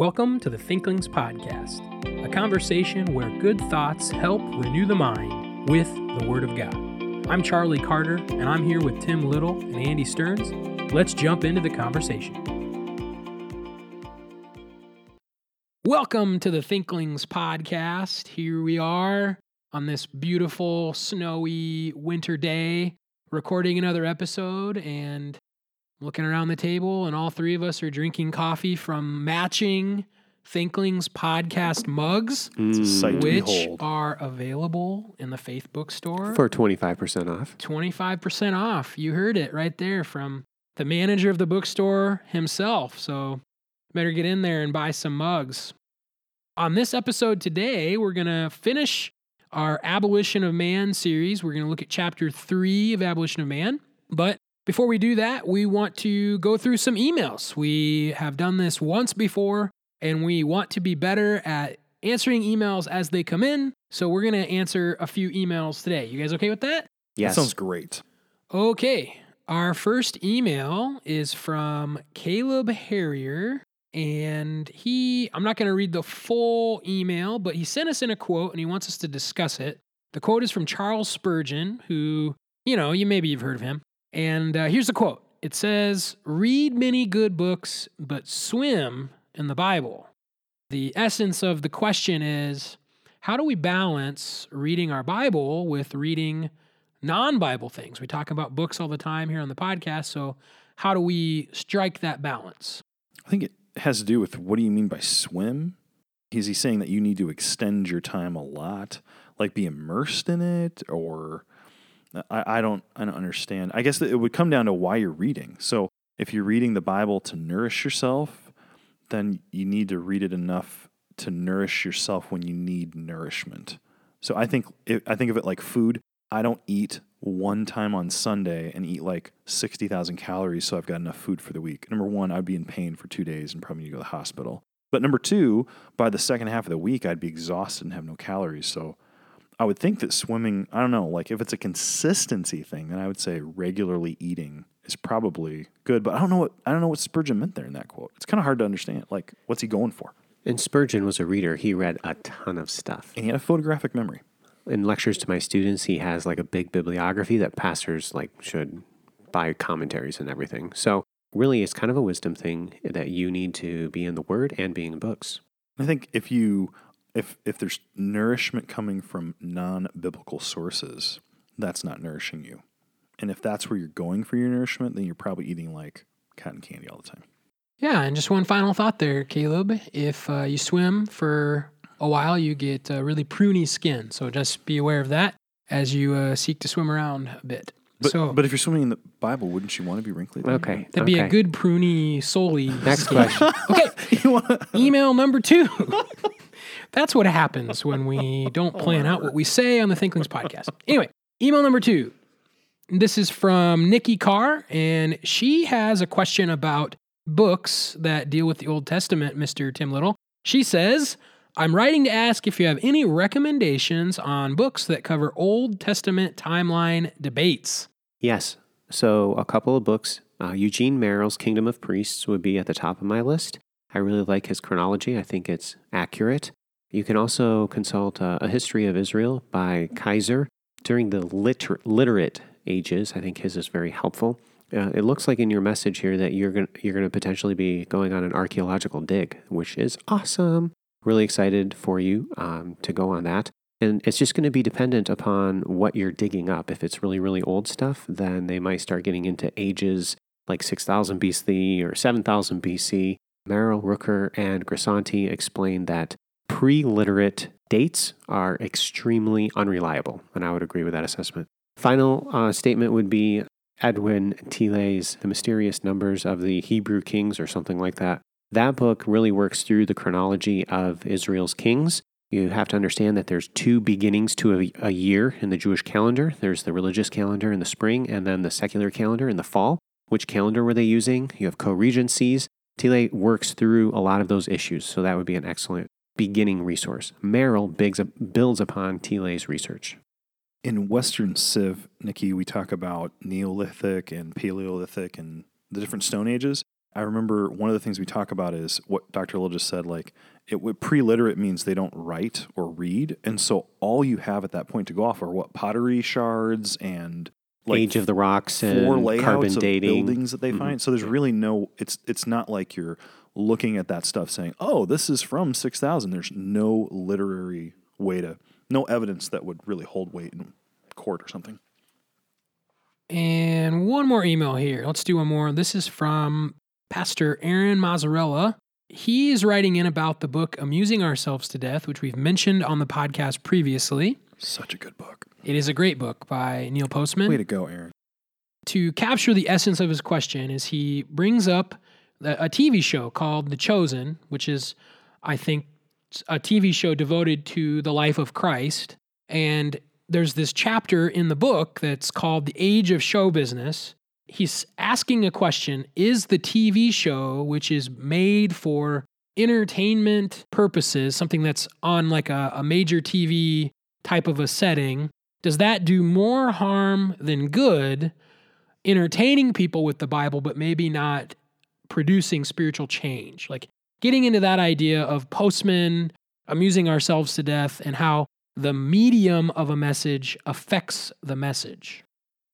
Welcome to the Thinklings Podcast, a conversation where good thoughts help renew the mind with the Word of God. I'm Charlie Carter, and I'm here with Tim Little and Andy Stearns. Let's jump into the conversation. Welcome to the Thinklings Podcast. Here we are on this beautiful, snowy winter day, recording another episode and looking around the table, and all three of us are drinking coffee from matching Thinklings podcast mugs, It's a sight to which are available in the Faith Bookstore. for 25% off. 25% off. You heard it right there from the manager of the bookstore himself. So better get in there and buy some mugs. On this episode today, we're going to finish our Abolition of Man series. We're going to look at chapter three of Abolition of Man. But before we do that, we want to go through some emails. We have done this once before, and we want to be better at answering emails as they come in. So we're going to answer a few emails today. You guys okay with that? Yes. That sounds great. Okay. Our first email is from Caleb Harrier. And he, I'm not going to read the full email, but he sent us in a quote and he wants us to discuss it. The quote is from Charles Spurgeon, who, you know, you maybe you've heard of him. And uh, here's the quote it says, Read many good books, but swim in the Bible. The essence of the question is how do we balance reading our Bible with reading non Bible things? We talk about books all the time here on the podcast. So, how do we strike that balance? I think it has to do with what do you mean by swim? Is he saying that you need to extend your time a lot, like be immersed in it, or I, I don't I don't understand. I guess it would come down to why you're reading. So if you're reading the Bible to nourish yourself, then you need to read it enough to nourish yourself when you need nourishment. So I think I think of it like food. I don't eat one time on Sunday and eat like 60,000 calories so I've got enough food for the week. Number one, I'd be in pain for two days and probably need to go to the hospital. But number two, by the second half of the week, I'd be exhausted and have no calories. So I would think that swimming, I don't know, like if it's a consistency thing, then I would say regularly eating is probably good. But I don't know what I don't know what Spurgeon meant there in that quote. It's kind of hard to understand. Like, what's he going for? And Spurgeon was a reader. He read a ton of stuff. And he had a photographic memory. In lectures to my students, he has like a big bibliography that pastors like should buy commentaries and everything. So really it's kind of a wisdom thing that you need to be in the word and being in books. I think if you if if there's nourishment coming from non-biblical sources, that's not nourishing you. And if that's where you're going for your nourishment, then you're probably eating like cotton candy all the time. Yeah, and just one final thought there, Caleb. If uh, you swim for a while, you get uh, really pruny skin. So just be aware of that as you uh, seek to swim around a bit. But so but if you're swimming in the Bible, wouldn't you want to be wrinkly? then? Okay. that'd be a good pruny soly. Next skin. question. Okay, email number two. That's what happens when we don't plan out what we say on the Thinklings podcast. Anyway, email number two. This is from Nikki Carr, and she has a question about books that deal with the Old Testament, Mr. Tim Little. She says, I'm writing to ask if you have any recommendations on books that cover Old Testament timeline debates. Yes. So a couple of books. Uh, Eugene Merrill's Kingdom of Priests would be at the top of my list. I really like his chronology. I think it's accurate. You can also consult uh, A History of Israel by Kaiser during the liter- literate ages. I think his is very helpful. Uh, it looks like in your message here that you're going you're going to potentially be going on an archaeological dig, which is awesome. Really excited for you um, to go on that. And it's just going to be dependent upon what you're digging up. If it's really, really old stuff, then they might start getting into ages like 6000 BC or 7000 BC. Merrill, Rooker, and Grisanti explain that pre literate dates are extremely unreliable. And I would agree with that assessment. Final uh, statement would be Edwin Thiele's The Mysterious Numbers of the Hebrew Kings or something like that. That book really works through the chronology of Israel's kings. You have to understand that there's two beginnings to a, a year in the Jewish calendar. There's the religious calendar in the spring and then the secular calendar in the fall. Which calendar were they using? You have co-regencies. Thiele works through a lot of those issues, so that would be an excellent beginning resource. Merrill builds upon Thiele's research. In Western Civ, Nikki, we talk about Neolithic and Paleolithic and the different Stone Ages. I remember one of the things we talk about is what Dr. Little just said, like it pre-literate means they don't write or read. And so all you have at that point to go off are what pottery shards and like Age of the rocks and carbon of dating. buildings that they mm-hmm. find. So there's really no it's it's not like you're looking at that stuff saying, "Oh, this is from 6000." There's no literary way to no evidence that would really hold weight in court or something. And one more email here. Let's do one more. This is from Pastor Aaron Mazzarella. He is writing in about the book Amusing Ourselves to Death, which we've mentioned on the podcast previously. Such a good book. It is a great book by Neil Postman. Way to go, Aaron. to capture the essence of his question is he brings up a, TV show called The Chosen, which is, I think, a TV show devoted to the life of Christ. And there's this chapter in the book that's called The Age of Show Business. He's asking a question Is the TV show, which is made for entertainment purposes, something that's on like a, a major TV type of a setting, does that do more harm than good? entertaining people with the Bible, but maybe not producing spiritual change. Like getting into that idea of Postman, amusing ourselves to death, and how the medium of a message affects the message.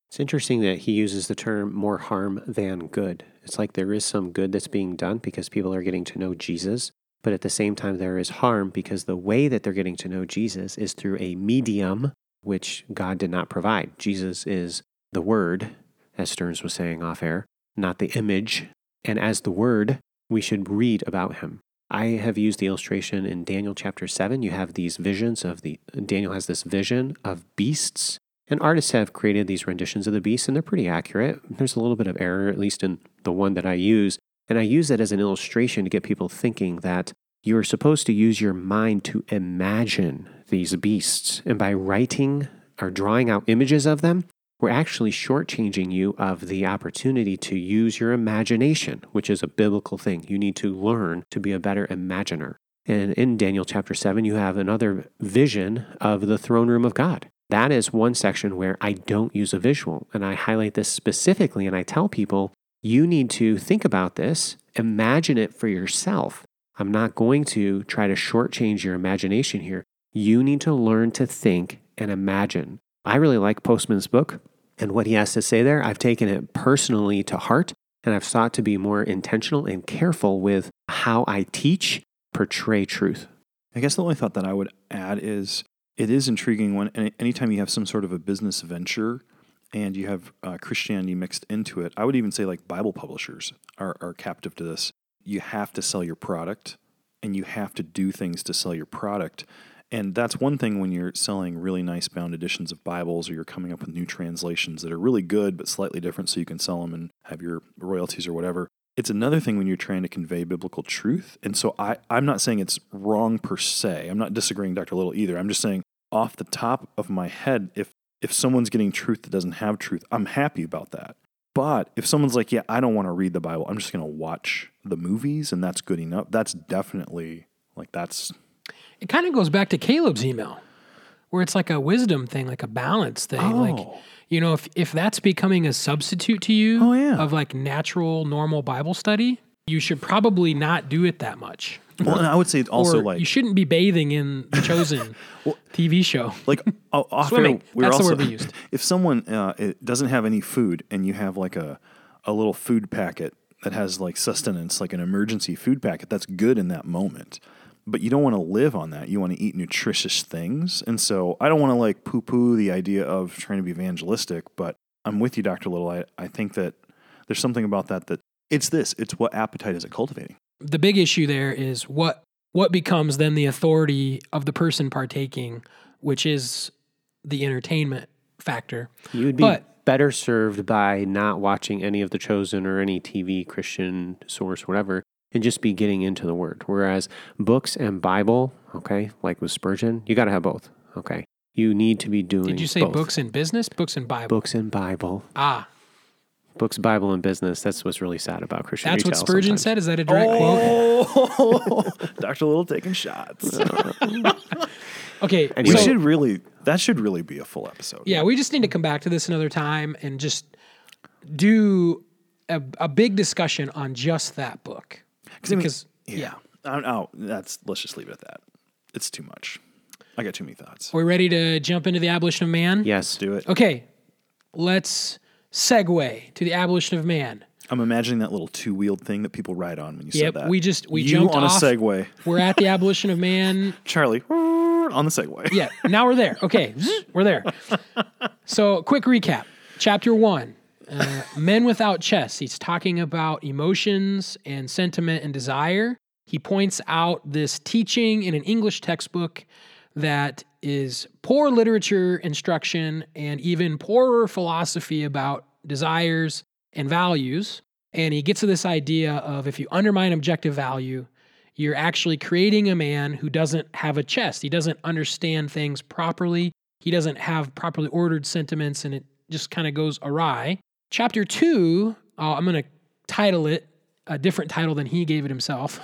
It's interesting that he uses the term more harm than good. It's like there is some good that's being done because people are getting to know Jesus, but at the same time, there is harm because the way that they're getting to know Jesus is through a medium which God did not provide. Jesus is the Word, as Stearns was saying off air, not the image. And as the Word, we should read about him. I have used the illustration in Daniel chapter 7. You have these visions of the, Daniel has this vision of beasts and artists have created these renditions of the beasts, and they're pretty accurate. There's a little bit of error, at least in the one that I use. And I use it as an illustration to get people thinking that you're supposed to use your mind to imagine these beasts. And by writing or drawing out images of them, we're actually shortchanging you of the opportunity to use your imagination, which is a biblical thing. You need to learn to be a better imaginer. And in Daniel chapter 7, you have another vision of the throne room of God. That is one section where I don't use a visual. And I highlight this specifically and I tell people, you need to think about this, imagine it for yourself. I'm not going to try to shortchange your imagination here. You need to learn to think and imagine. I really like Postman's book and what he has to say there. I've taken it personally to heart and I've sought to be more intentional and careful with how I teach, portray truth. I guess the only thought that I would add is it is intriguing when anytime you have some sort of a business venture and you have uh, Christianity mixed into it. I would even say like Bible publishers are, are captive to this. You have to sell your product and you have to do things to sell your product. And that's one thing when you're selling really nice bound editions of Bibles or you're coming up with new translations that are really good but slightly different so you can sell them and have your royalties or whatever. It's another thing when you're trying to convey biblical truth. And so I, I'm not saying it's wrong per se. I'm not disagreeing Dr. Little either. I'm just saying off the top of my head, if if someone's getting truth that doesn't have truth, I'm happy about that. But if someone's like, yeah, I don't want to read the Bible, I'm just going to watch the movies and that's good enough, that's definitely like that's It kind of goes back to Caleb's email, where it's like a wisdom thing, like a balance thing. Like, Oh. you know, if, if that's becoming a substitute to you Oh, yeah. of like natural, normal Bible study, you should probably not do it that much. well, and I would say also or like you shouldn't be bathing in the chosen TV show. like o- off Swimming. air, we're also we used. if someone uh, it doesn't have any food and you have like a a little food packet that has like sustenance, like an emergency food packet, that's good in that moment. But you don't want to live on that. You want to eat nutritious things. And so I don't want to like poo poo the idea of trying to be evangelistic, but I'm with you, Dr. Little. I, I think that there's something about that that it's this, it's what appetite is it cultivating? the big issue there is what what becomes then the authority of the person partaking, which is the entertainment factor. You'd be But- better served by not watching any of The Chosen or any TV, Christian source, whatever, and just be getting into the Word. Whereas books and Bible, okay, like with Spurgeon, you got to have both, okay? You need to be doing Did you say both. books and business? Books and Bible. Books and Bible. Ah, Books, Bible, and business. That's what's really sad about Christian that's what Spurgeon sometimes. said. Is that a direct quote? Oh, Dr. Little taking shots. Okay, And we So- should really, that should really be a full episode. yeah, we just need to come back to this another time and just do a, a big discussion on just that book. I mean, Because yeah, I don't know. That's let's just leave it at that. It's too much. I got too many thoughts. Are we ready to jump into the abolition of man? Yes. Do it. Okay, let's segue to the abolition of man. I'm imagining that little two wheeled thing that people ride on when you Yep, said that. we just- we you jumped on off- a Segway, We're at the abolition of man. Charlie on the Segway. Yeah, now we're there. Okay, we're there. So, quick recap. Chapter one uh, Men Without Chest. He's talking about emotions and sentiment and desire. He points out this teaching in an English textbook that is poor literature instruction and even poorer philosophy about desires and values. And he gets to this idea of if you undermine objective value, you're actually creating a man who doesn't have a chest. He doesn't understand things properly. He doesn't have properly ordered sentiments, and it just kind of goes awry. Chapter two, uh, I'm going to title it a different title than he gave it himself.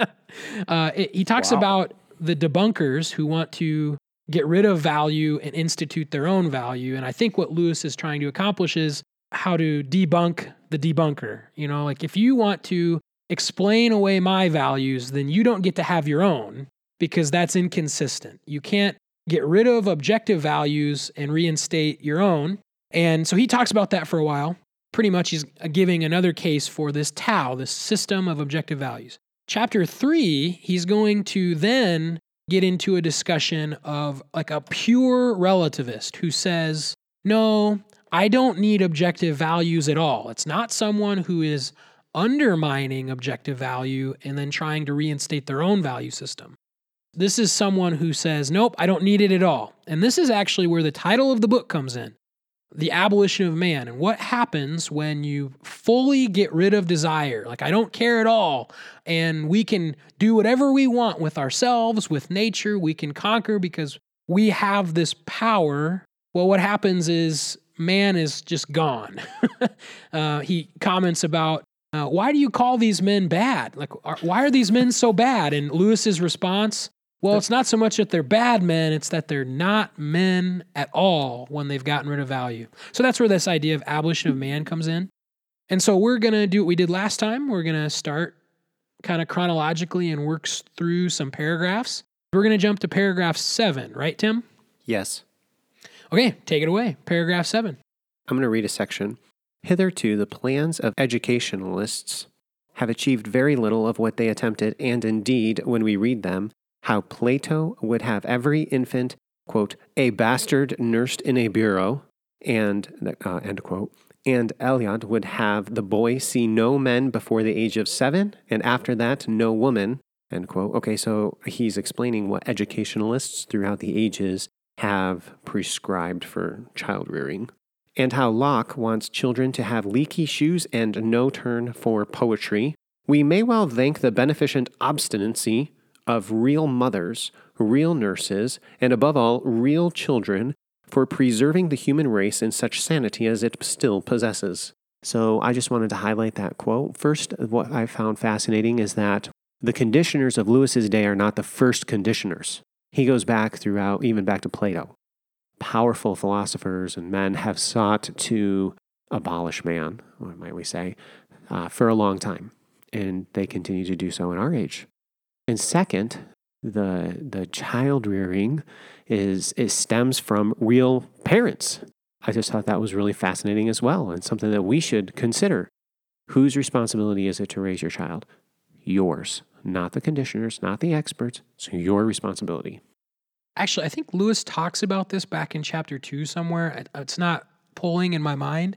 uh, it- he talks Wow. about the debunkers who want to get rid of value and institute their own value. And I think what Lewis is trying to accomplish is how to debunk the debunker. You know, like if you want to explain away my values, then you don't get to have your own because that's inconsistent. You can't get rid of objective values and reinstate your own. And so he talks about that for a while. Pretty much, he's giving another case for this Tao, this system of objective values. Chapter three, he's going to then get into a discussion of like a pure relativist who says, no, I don't need objective values at all. It's not someone who is undermining objective value and then trying to reinstate their own value system. This is someone who says, nope, I don't need it at all. And this is actually where the title of the book comes in The Abolition of Man. And what happens when you fully get rid of desire? Like, I don't care at all. And we can do whatever we want with ourselves, with nature. We can conquer because we have this power. Well, what happens is man is just gone. uh, he comments about uh, why do you call these men bad? Like, are, why are these men so bad? And Lewis's response, well, it's not so much that they're bad men, it's that they're not men at all when they've gotten rid of value. So that's where this idea of abolition of man comes in. And so we're going to do what we did last time. We're going to start kind of chronologically and works through some paragraphs. We're going to jump to paragraph seven, right, Tim? Yes. Okay, take it away. Paragraph seven. I'm going to read a section. Hitherto, the plans of educationalists have achieved very little of what they attempted, and indeed, when we read them, how Plato would have every infant, quote, a bastard nursed in a bureau, and, uh, end quote, and Elyot would have the boy see no men before the age of seven, and after that, no woman, end quote. Okay, so he's explaining what educationalists throughout the ages have prescribed for child rearing and how Locke wants children to have leaky shoes and no turn for poetry, we may well thank the beneficent obstinacy of real mothers, real nurses, and above all, real children for preserving the human race in such sanity as it still possesses. So I just wanted to highlight that quote. First, what I found fascinating is that the conditioners of Lewis's day are not the first conditioners. He goes back throughout, even back to Plato powerful philosophers and men have sought to abolish man, or might we say, uh, for a long time. And they continue to do so in our age. And second, the, the child rearing is, it stems from real parents. I just thought that was really fascinating as well, and something that we should consider. Whose responsibility is it to raise your child? Yours, not the conditioners, not the experts. It's your responsibility. Actually, I think Lewis talks about this back in chapter two somewhere. It's not pulling in my mind.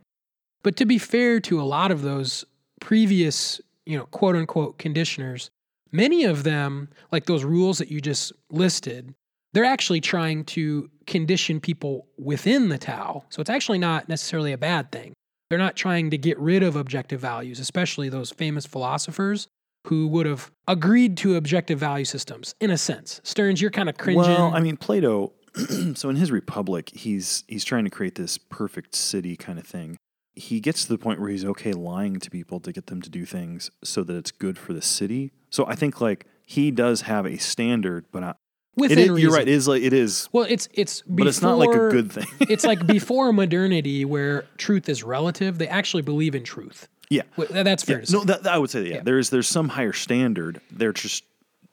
But to be fair to a lot of those previous, you know, quote unquote conditioners, many of them, like those rules that you just listed, they're actually trying to condition people within the Tao. So it's actually not necessarily a bad thing. They're not trying to get rid of objective values, especially those famous philosophers who would have agreed to objective value systems in a sense. Stearns, you're kind of cringing. Well, I mean, Plato. so in his Republic, he's he's trying to create this perfect city kind of thing. He gets to the point where he's okay lying to people to get them to do things so that it's good for the city. So I think like he does have a standard, but I, within it is, reason. you're right. It is like it is, Well, it's it's before, but it's not like a good thing. it's like before modernity where truth is relative. They actually believe in truth. Yeah. Wh- That's fair Yeah, to say. no, that, I would say yeah, Yeah. There's there's some higher standard. They're just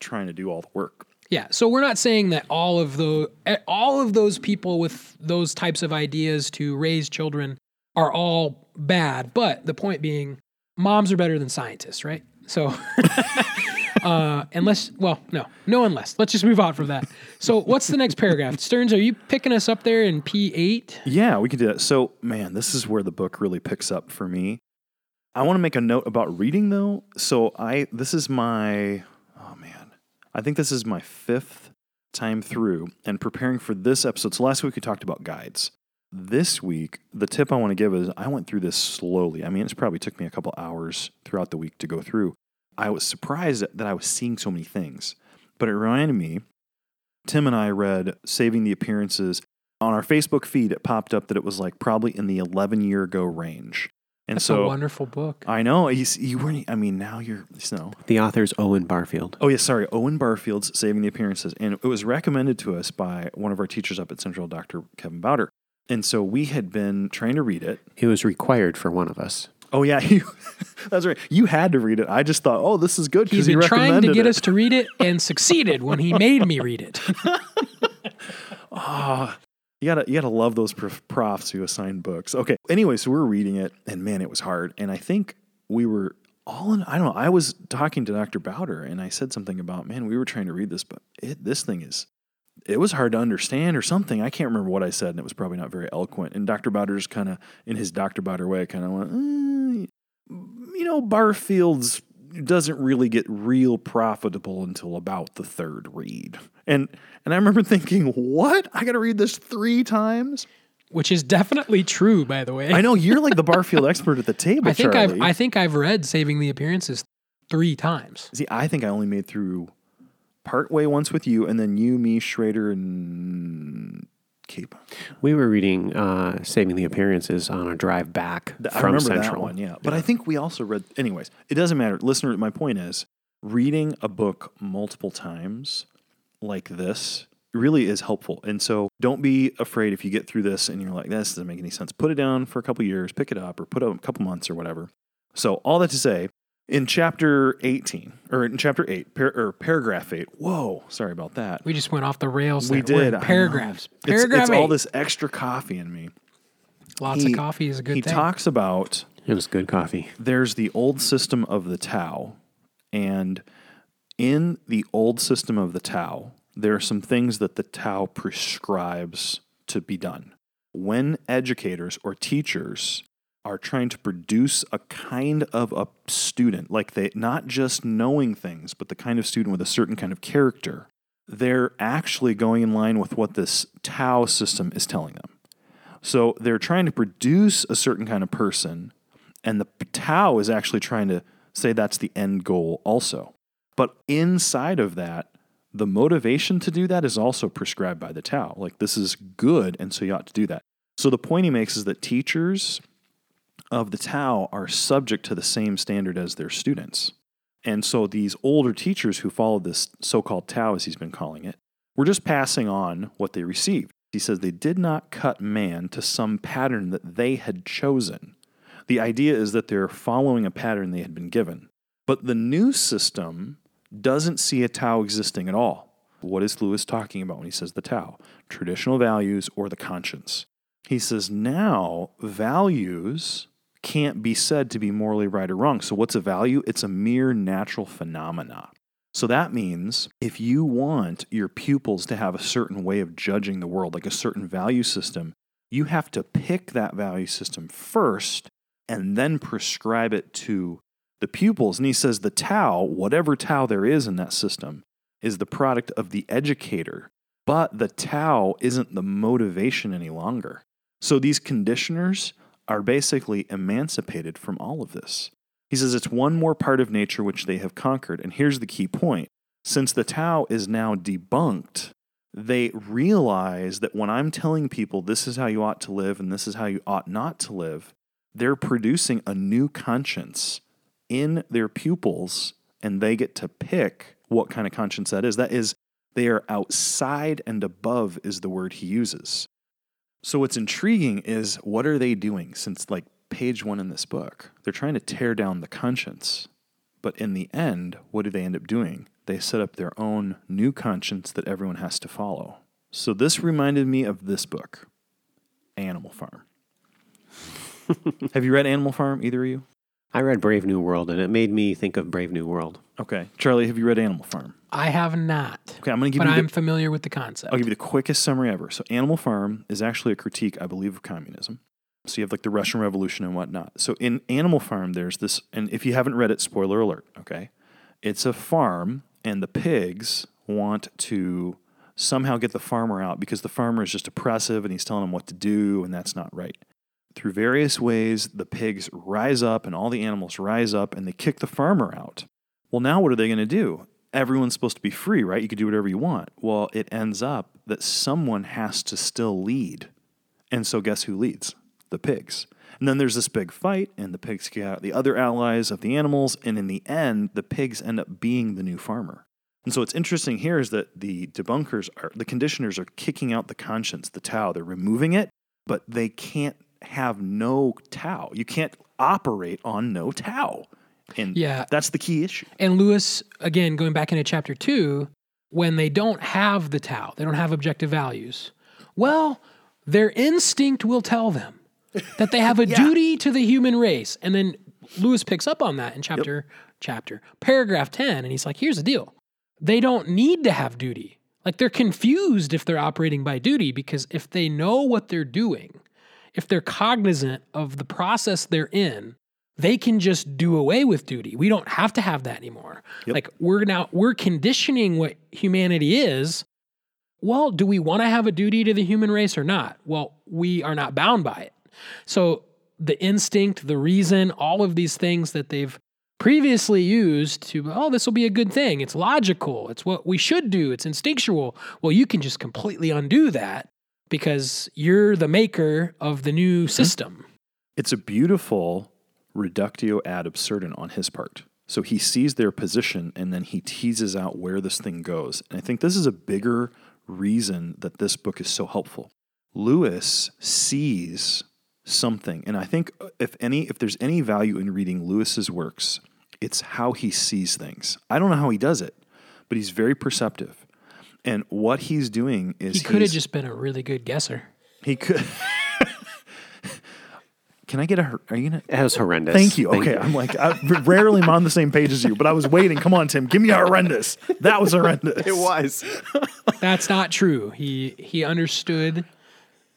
trying to do all the work. Yeah, so we're not saying that all of the eh, all of those people with those types of ideas to raise children are all bad, but the point being moms are better than scientists, right? So uh unless well, no. No unless. Let's just move on from that. So what's the next paragraph? Stearns, are you picking us up there in P8? Yeah, we can do that. So, man, this is where the book really picks up for me. I want to make a note about reading though. So, I this is my oh man. I think this is my fifth time through and preparing for this episode. So, last week we talked about guides. This week, the tip I want to give is I went through this slowly. I mean, it's probably took me a couple hours throughout the week to go through. I was surprised that I was seeing so many things, but it reminded me. Tim and I read Saving the Appearances on our Facebook feed, it popped up that it was like probably in the 11 year ago range. And That's so a wonderful book. I know you, you weren't, I mean, now you're, no. The author's Owen Barfield. Oh, yeah, sorry. Owen Barfield's Saving the Appearances. And it was recommended to us by one of our teachers up at Central, Dr. Kevin Bauder. And so we had been trying to read it. It was required for one of us. Oh, yeah. You, that's right. You had to read it. I just thought, oh, this is good He's because he been trying to get it. us to read it and succeeded when he made me read it. Ah, you gotta you gotta love those prof- profs who assign books. Okay. Anyway, so we were reading it, and man, it was hard. And I think we were all in. I don't know. I was talking to Dr. Bauder, and I said something about, man, we were trying to read this, but it this thing is. It was hard to understand or something. I can't remember what I said, and it was probably not very eloquent. And Dr. Bauder just kind of, in his Dr. Bauder way, kind of went, "Eh, you know, Barfield's doesn't really get real profitable until about the third read. And and I remember thinking, what? I got to read this three times? Which is definitely true, by the way. I know you're like the Barfield expert at the table, I think Charlie. I've I think I've read Saving the Appearances three times. See, I think I only made through part way once with you, and then you, me, Schrader, and Cape. We were reading uh, Saving the Appearances on a drive back Th- I from remember Central. that one, yeah. But I think we also read. Anyways, it doesn't matter, listener. My point is, reading a book multiple times like this really is helpful. And so, don't be afraid if you get through this and you're like, "This doesn't make any sense." Put it down for a couple years, pick it up, or put it up a couple months or whatever. So, all that to say, in chapter 18 or in chapter 8 par- or paragraph 8 whoa sorry about that We just went off the rails. we there. Did I paragraphs. It's- Paragraph it's, all eight. this extra coffee in me Lots He- of coffee is a good he thing. talks about It was good coffee. there's the old system of the Tao, and in the old system of the Tao, there are some things that the Tao prescribes to be done. When educators or teachers are trying to produce a kind of a student, like they not just knowing things, but the kind of student with a certain kind of character, they're actually going in line with what this Tao system is telling them. So they're trying to produce a certain kind of person, and the Tao is actually trying to say that's the end goal also. But inside of that, the motivation to do that is also prescribed by the Tao. Like this is good, and so you ought to do that. So the point he makes is that teachers of the Tao are subject to the same standard as their students. And so these older teachers who followed this so called Tao, as he's been calling it, were just passing on what they received. He says they did not cut man to some pattern that they had chosen. The idea is that they're following a pattern they had been given. But the new system doesn't see a Tao existing at all. What is Lewis talking about when he says the Tao? Traditional values or the conscience. He says now values can't be said to be morally right or wrong. So, what's a value? It's a mere natural phenomena. So, that means if you want your pupils to have a certain way of judging the world, like a certain value system, you have to pick that value system first and then prescribe it to the pupils. And he says the Tao, whatever Tao there is in that system, is the product of the educator. But the Tao isn't the motivation any longer. So these conditioners are basically emancipated from all of this. He says it's one more part of nature which they have conquered. And here's the key point since the Tao is now debunked, they realize that when I'm telling people this is how you ought to live and this is how you ought not to live, they're producing a new conscience in their pupils and they get to pick what kind of conscience that is. That is, they are outside and above, is the word he uses. So what's intriguing is what are they doing since like page one in this book. They're trying to tear down the conscience. But in the end, what do they end up doing? They set up their own new conscience that everyone has to follow. So this reminded me of this book, Animal Farm. Have you read Animal Farm, either of you? I read Brave New World, and it made me think of Brave New World. Okay. Charlie, have you read Animal Farm? I have not, Okay, I'm going to give but you But I'm the, familiar with the concept. I'll give you the quickest summary ever. So Animal Farm is actually a critique, I believe, of communism. So you have like the Russian Revolution and whatnot. So in Animal Farm, there's this, and if you haven't read it, spoiler alert, okay? It's a farm, and the pigs want to somehow get the farmer out because the farmer is just oppressive and he's telling them what to do, and that's not right. Through various ways, the pigs rise up and all the animals rise up and they kick the farmer out. Well, now what are they going to do? Everyone's supposed to be free, right? You can do whatever you want. Well, it ends up that someone has to still lead. And so, guess who leads? The pigs. And then there's this big fight, and the pigs kick out the other allies of the animals. And in the end, the pigs end up being the new farmer. And so, what's interesting here is that the debunkers are, the conditioners are kicking out the conscience, the Tao. They're removing it, but they can't have no Tao. You can't operate on no Tao. And Yeah. that's the key issue. And Lewis, again, going back into chapter two, when they don't have the Tao, they don't have objective values, well, their instinct will tell them that they have a duty to the human race. And then Lewis picks up on that in chapter chapter paragraph 10 and he's like, here's the deal. They don't need to have duty. Like they're confused if they're operating by duty because if they know what they're doing, if they're cognizant of the process they're in, they can just do away with duty. We don't have to have that anymore. Like we're now we're conditioning what humanity is. Well, do we want to have a duty to the human race or not? Well, we are not bound by it. So the instinct, the reason, all of these things that they've previously used to, oh, this will be a good thing. It's logical. It's what we should do. It's instinctual. Well, you can just completely undo that because you're the maker of the new mm-hmm. system. It's a beautiful reductio ad absurdum on his part. So he sees their position and then he teases out where this thing goes. And I think this is a bigger reason that this book is so helpful. Lewis sees something, and I think if any if there's any value in reading Lewis's works, it's how he sees things. I don't know how he does it, but he's very perceptive. And what he's doing is He could have just been a really good guesser. he could Can I get a? Are you gonna? It was horrendous. Thank you. Okay, I'm like, I, rarely am on the same page as you, but I was waiting. Come on, Tim, give me a horrendous. That was horrendous. It was. That's not true. He he understood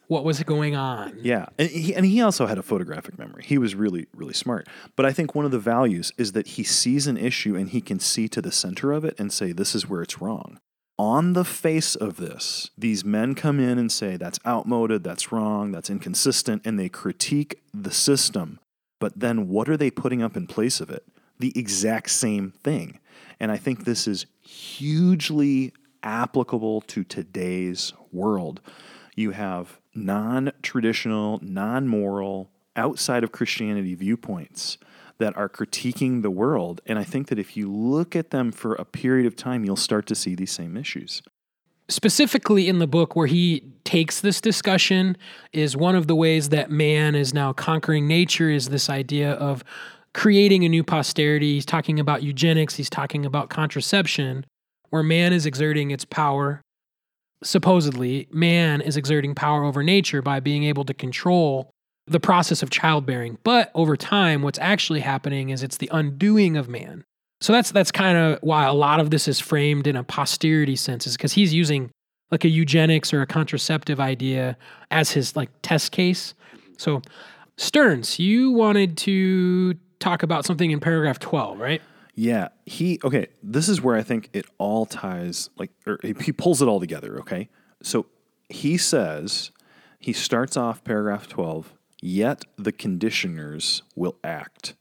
what was going on. Yeah, and he, and he also had a photographic memory. He was really, really smart. But I think one of the values is that he sees an issue and he can see to the center of it and say, this is where it's wrong. On the face of this, these men come in and say, that's outmoded, that's wrong, that's inconsistent, and they critique the system. But then what are they putting up in place of it? The exact same thing. And I think this is hugely applicable to today's world. You have non traditional, non moral, outside of Christianity viewpoints that are critiquing the world. And I think that if you look at them for a period of time, you'll start to see these same issues. specifically in the book where he takes this discussion is one of the ways that man is now conquering nature is this idea of creating a new posterity he's talking about eugenics he's talking about contraception where man is exerting its power supposedly man is exerting power over nature by being able to control the process of childbearing but over time what's actually happening is it's the undoing of man so that's that's kind of why a lot of this is framed in a posterity sense, is because he's using like a eugenics or a contraceptive idea as his like test case. So Stearns, you wanted to talk about something in paragraph 12, right? Yeah, he okay. This is where I think it all ties, like, or he pulls it all together. Okay, so he says he starts off paragraph twelve. Yet the conditioners will act.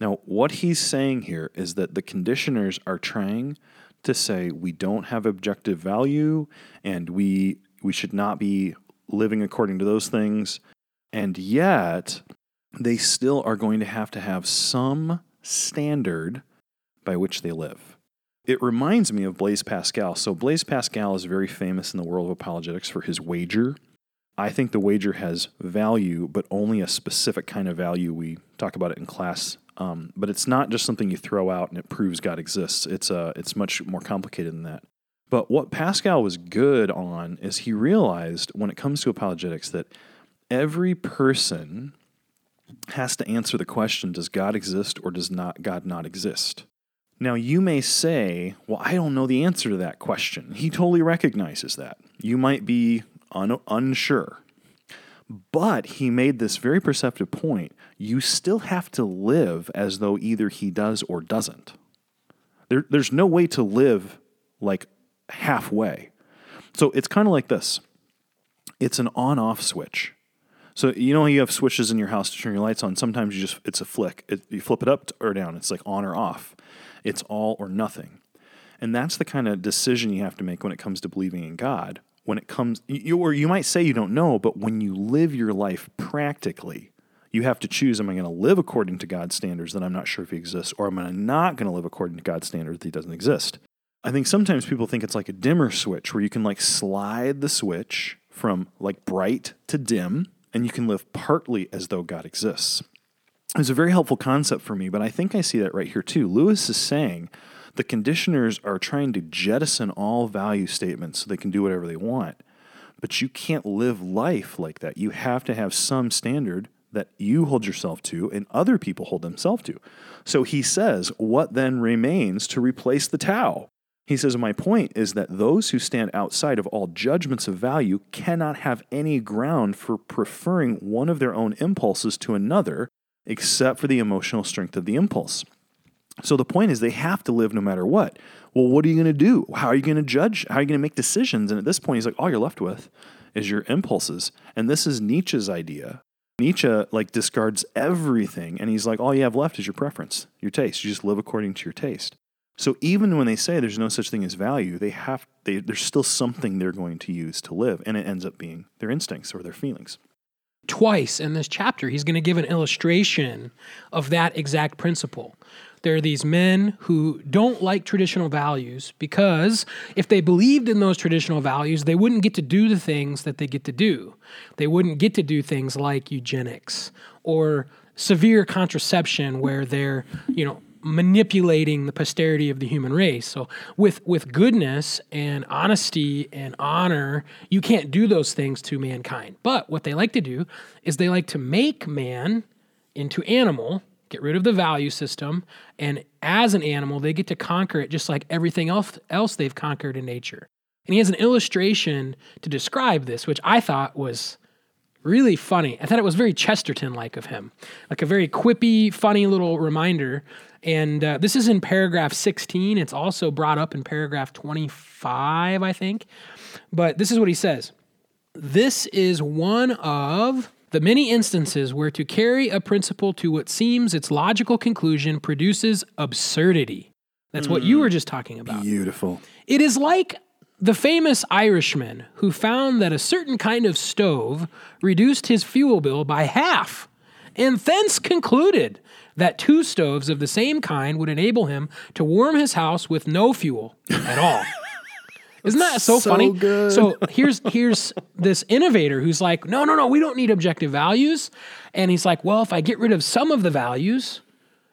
Now, what he's saying here is that the conditioners are trying to say we don't have objective value, and we we should not be living according to those things, and yet they still are going to have to have some standard by which they live. It reminds me of Blaise Pascal. So, Blaise Pascal is very famous in the world of apologetics for his wager. I think the wager has value, but only a specific kind of value. We talk about it in class, um, but it's not just something you throw out and it proves God exists. It's uh, it's much more complicated than that. But what Pascal was good on is he realized when it comes to apologetics that every person has to answer the question does God exist or does not God not exist? Now you may say, well I don't know the answer to that question. He totally recognizes that. You might be un- unsure. But he made this very perceptive point. You still have to live as though either he does or doesn't. There, there's no way to live like halfway. So it's kind of like this it's an on off switch. So you know you have switches in your house to turn your lights on. Sometimes you just it's a flick. It, you flip it up or down. It's like on or off. It's all or nothing. And that's the kind of decision you have to make when it comes to believing in God. When it comes you or you might say you don't know, but when you live your life practically, you have to choose am I going to live according to God's standards that I'm not sure if he exists or am I not going to live according to God's standards that he doesn't exist? I think sometimes people think it's like a dimmer switch where you can like slide the switch from like bright to dim and you can live partly as though God exists. It's a very helpful concept for me, but I think I see that right here too. Lewis is saying the conditioners are trying to jettison all value statements so they can do whatever they want. But you can't live life like that. You have to have some standard that you hold yourself to and other people hold themselves to. So he says, What then remains to replace the Tao? He says, My point is that those who stand outside of all judgments of value cannot have any ground for preferring one of their own impulses to another except for the emotional strength of the impulse. So the point is, they have to live no matter what. Well, what are you going to do? How are you going to judge? How are you going to make decisions? And at this point, he's like, all you're left with is your impulses. And this is Nietzsche's idea. Nietzsche like discards everything, and he's like, all you have left is your preference, your taste. You just live according to your taste. So even when they say there's no such thing as value, they have they, there's still something they're going to use to live, and it ends up being their instincts or their feelings. Twice in this chapter, he's going to give an illustration of that exact principle. There are these men who don't like traditional values because if they believed in those traditional values, they wouldn't get to do the things that they get to do. They wouldn't get to do things like eugenics or severe contraception where they're, you know, manipulating the posterity of the human race. So with with goodness and honesty and honor, you can't do those things to mankind. But what they like to do is they like to make man into animal, get rid of the value system, and as an animal, they get to conquer it just like everything else else they've conquered in nature. And he has an illustration to describe this, which I thought was really funny. I thought it was very Chesterton like of him, like a very quippy, funny little reminder and uh, this is in paragraph 16. It's also brought up in paragraph 25, I think. But this is what he says This is one of the many instances where to carry a principle to what seems its logical conclusion produces absurdity. That's mm, what you were just talking about. Beautiful. It is like the famous Irishman who found that a certain kind of stove reduced his fuel bill by half, and thence concluded that two stoves of the same kind would enable him to warm his house with no fuel at all. Isn't that so, so funny? Good. So here's here's this innovator who's like, no, no, no, we don't need objective values. And he's like, well, if I get rid of some of the values,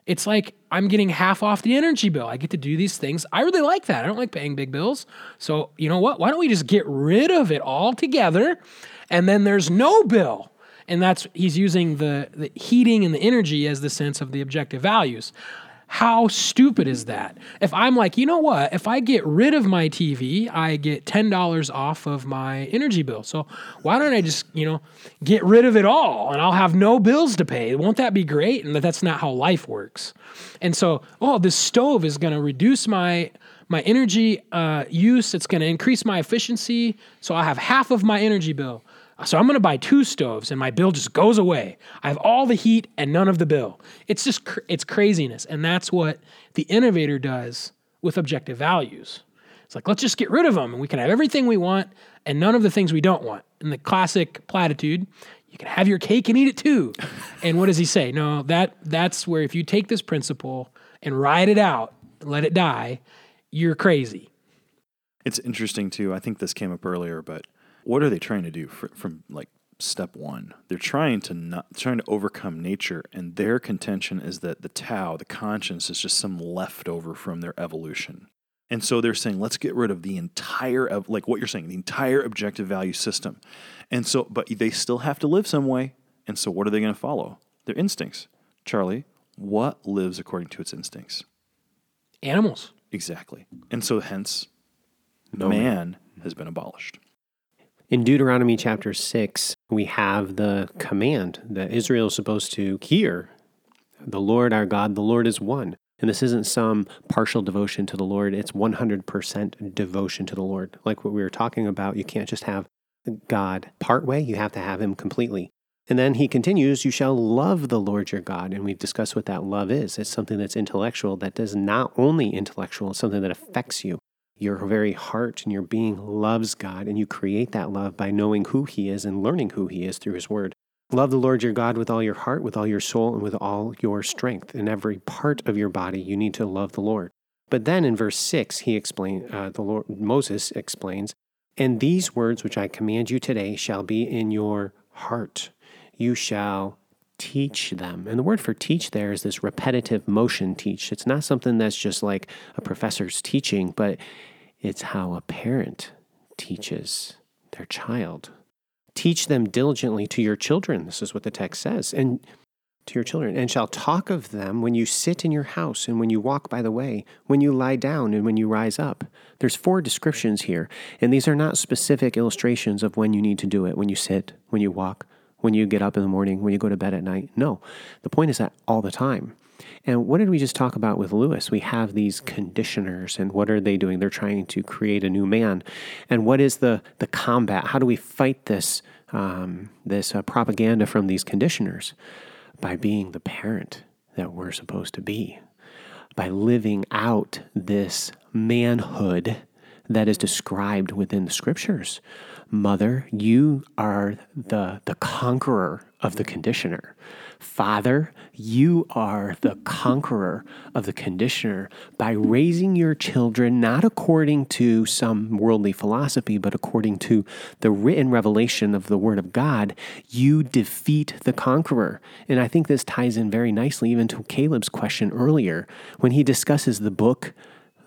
it's like I'm getting half off the energy bill. I get to do these things. I really like that. I don't like paying big bills. So you know what? Why don't we just get rid of it all together? And then there's no bill and that's he's using the, the heating and the energy as the sense of the objective values how stupid is that? If I'm like, you know what? If I get rid of my TV, I get $10 off of my energy bill. So why don't I just, you know, get rid of it all and I'll have no bills to pay? Won't that be great? And that's not how life works. And so, oh, this stove is going to reduce my my energy uh, use. It's going to increase my efficiency. So I have half of my energy bill. So I'm going to buy two stoves and my bill just goes away. I have all the heat and none of the bill. It's just cr- it's craziness and that's what the innovator does with objective values. It's like let's just get rid of them and we can have everything we want and none of the things we don't want. In the classic platitude, you can have your cake and eat it too. and what does he say? No, that that's where if you take this principle and ride it out, let it die, you're crazy. It's interesting too. I think this came up earlier, but what are they trying to do fr from like step one? They're trying to not trying to overcome nature, and their contention is that the Tao, the conscience, is just some leftover from their evolution. And so they're saying, let's get rid of the entire of like what you're saying, the entire objective value system. And so, but they still have to live some way. And so, what are they going to follow? Their instincts. Charlie, what lives according to its instincts? Animals. Exactly. And so, hence, No man has been abolished. In Deuteronomy chapter 6, we have the command that Israel is supposed to hear the Lord our God, the Lord is one. And this isn't some partial devotion to the Lord, it's 100% devotion to the Lord. Like what we were talking about, you can't just have God part way, you have to have Him completely. And then he continues, You shall love the Lord your God. And we've discussed what that love is. It's something that's intellectual, that is not only intellectual, it's something that affects you. Your very heart and your being loves God, and you create that love by knowing who He is and learning who He is through His Word. Love the Lord your God with all your heart, with all your soul, and with all your strength. In every part of your body, you need to love the Lord. But then in verse six, he explains, uh, the Lord Moses explains, and these words which I command you today shall be in your heart. You shall teach them. And the word for teach there is this repetitive motion teach. It's not something that's just like a professor's teaching, but it's how a parent teaches their child. Teach them diligently to your children. This is what the text says. And to your children, and shall talk of them when you sit in your house, and when you walk by the way, when you lie down, and when you rise up. There's four descriptions here, and these are not specific illustrations of when you need to do it when you sit, when you walk, when you get up in the morning, when you go to bed at night. No, the point is that all the time. And what did we just talk about with Lewis? We have these conditioners, and what are they doing? They're trying to create a new man. And what is the the combat? How do we fight this um, this uh, propaganda from these conditioners? By being the parent that we're supposed to be, by living out this manhood that is described within the scriptures. Mother, you are the, the conqueror of the conditioner. Father, you are the conqueror of the conditioner by raising your children not according to some worldly philosophy, but according to the written revelation of the Word of God. You defeat the conqueror. And I think this ties in very nicely even to Caleb's question earlier when he discusses the book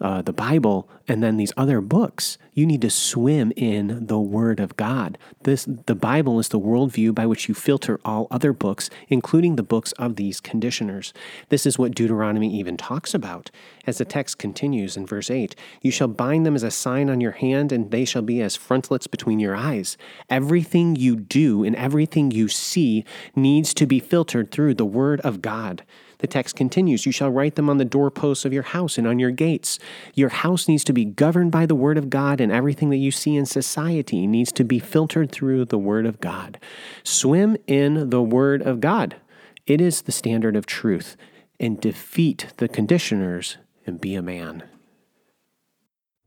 uh, the Bible and then these other books. You need to swim in the Word of God. This the Bible is the worldview by which you filter all other books, including the books of these conditioners. This is what Deuteronomy even talks about. As the text continues in verse 8, you shall bind them as a sign on your hand, and they shall be as frontlets between your eyes. Everything you do and everything you see needs to be filtered through the Word of God. The text continues You shall write them on the doorposts of your house and on your gates. Your house needs to be governed by the Word of God, and everything that you see in society needs to be filtered through the Word of God. Swim in the Word of God. It is the standard of truth, and defeat the conditioners and be a man.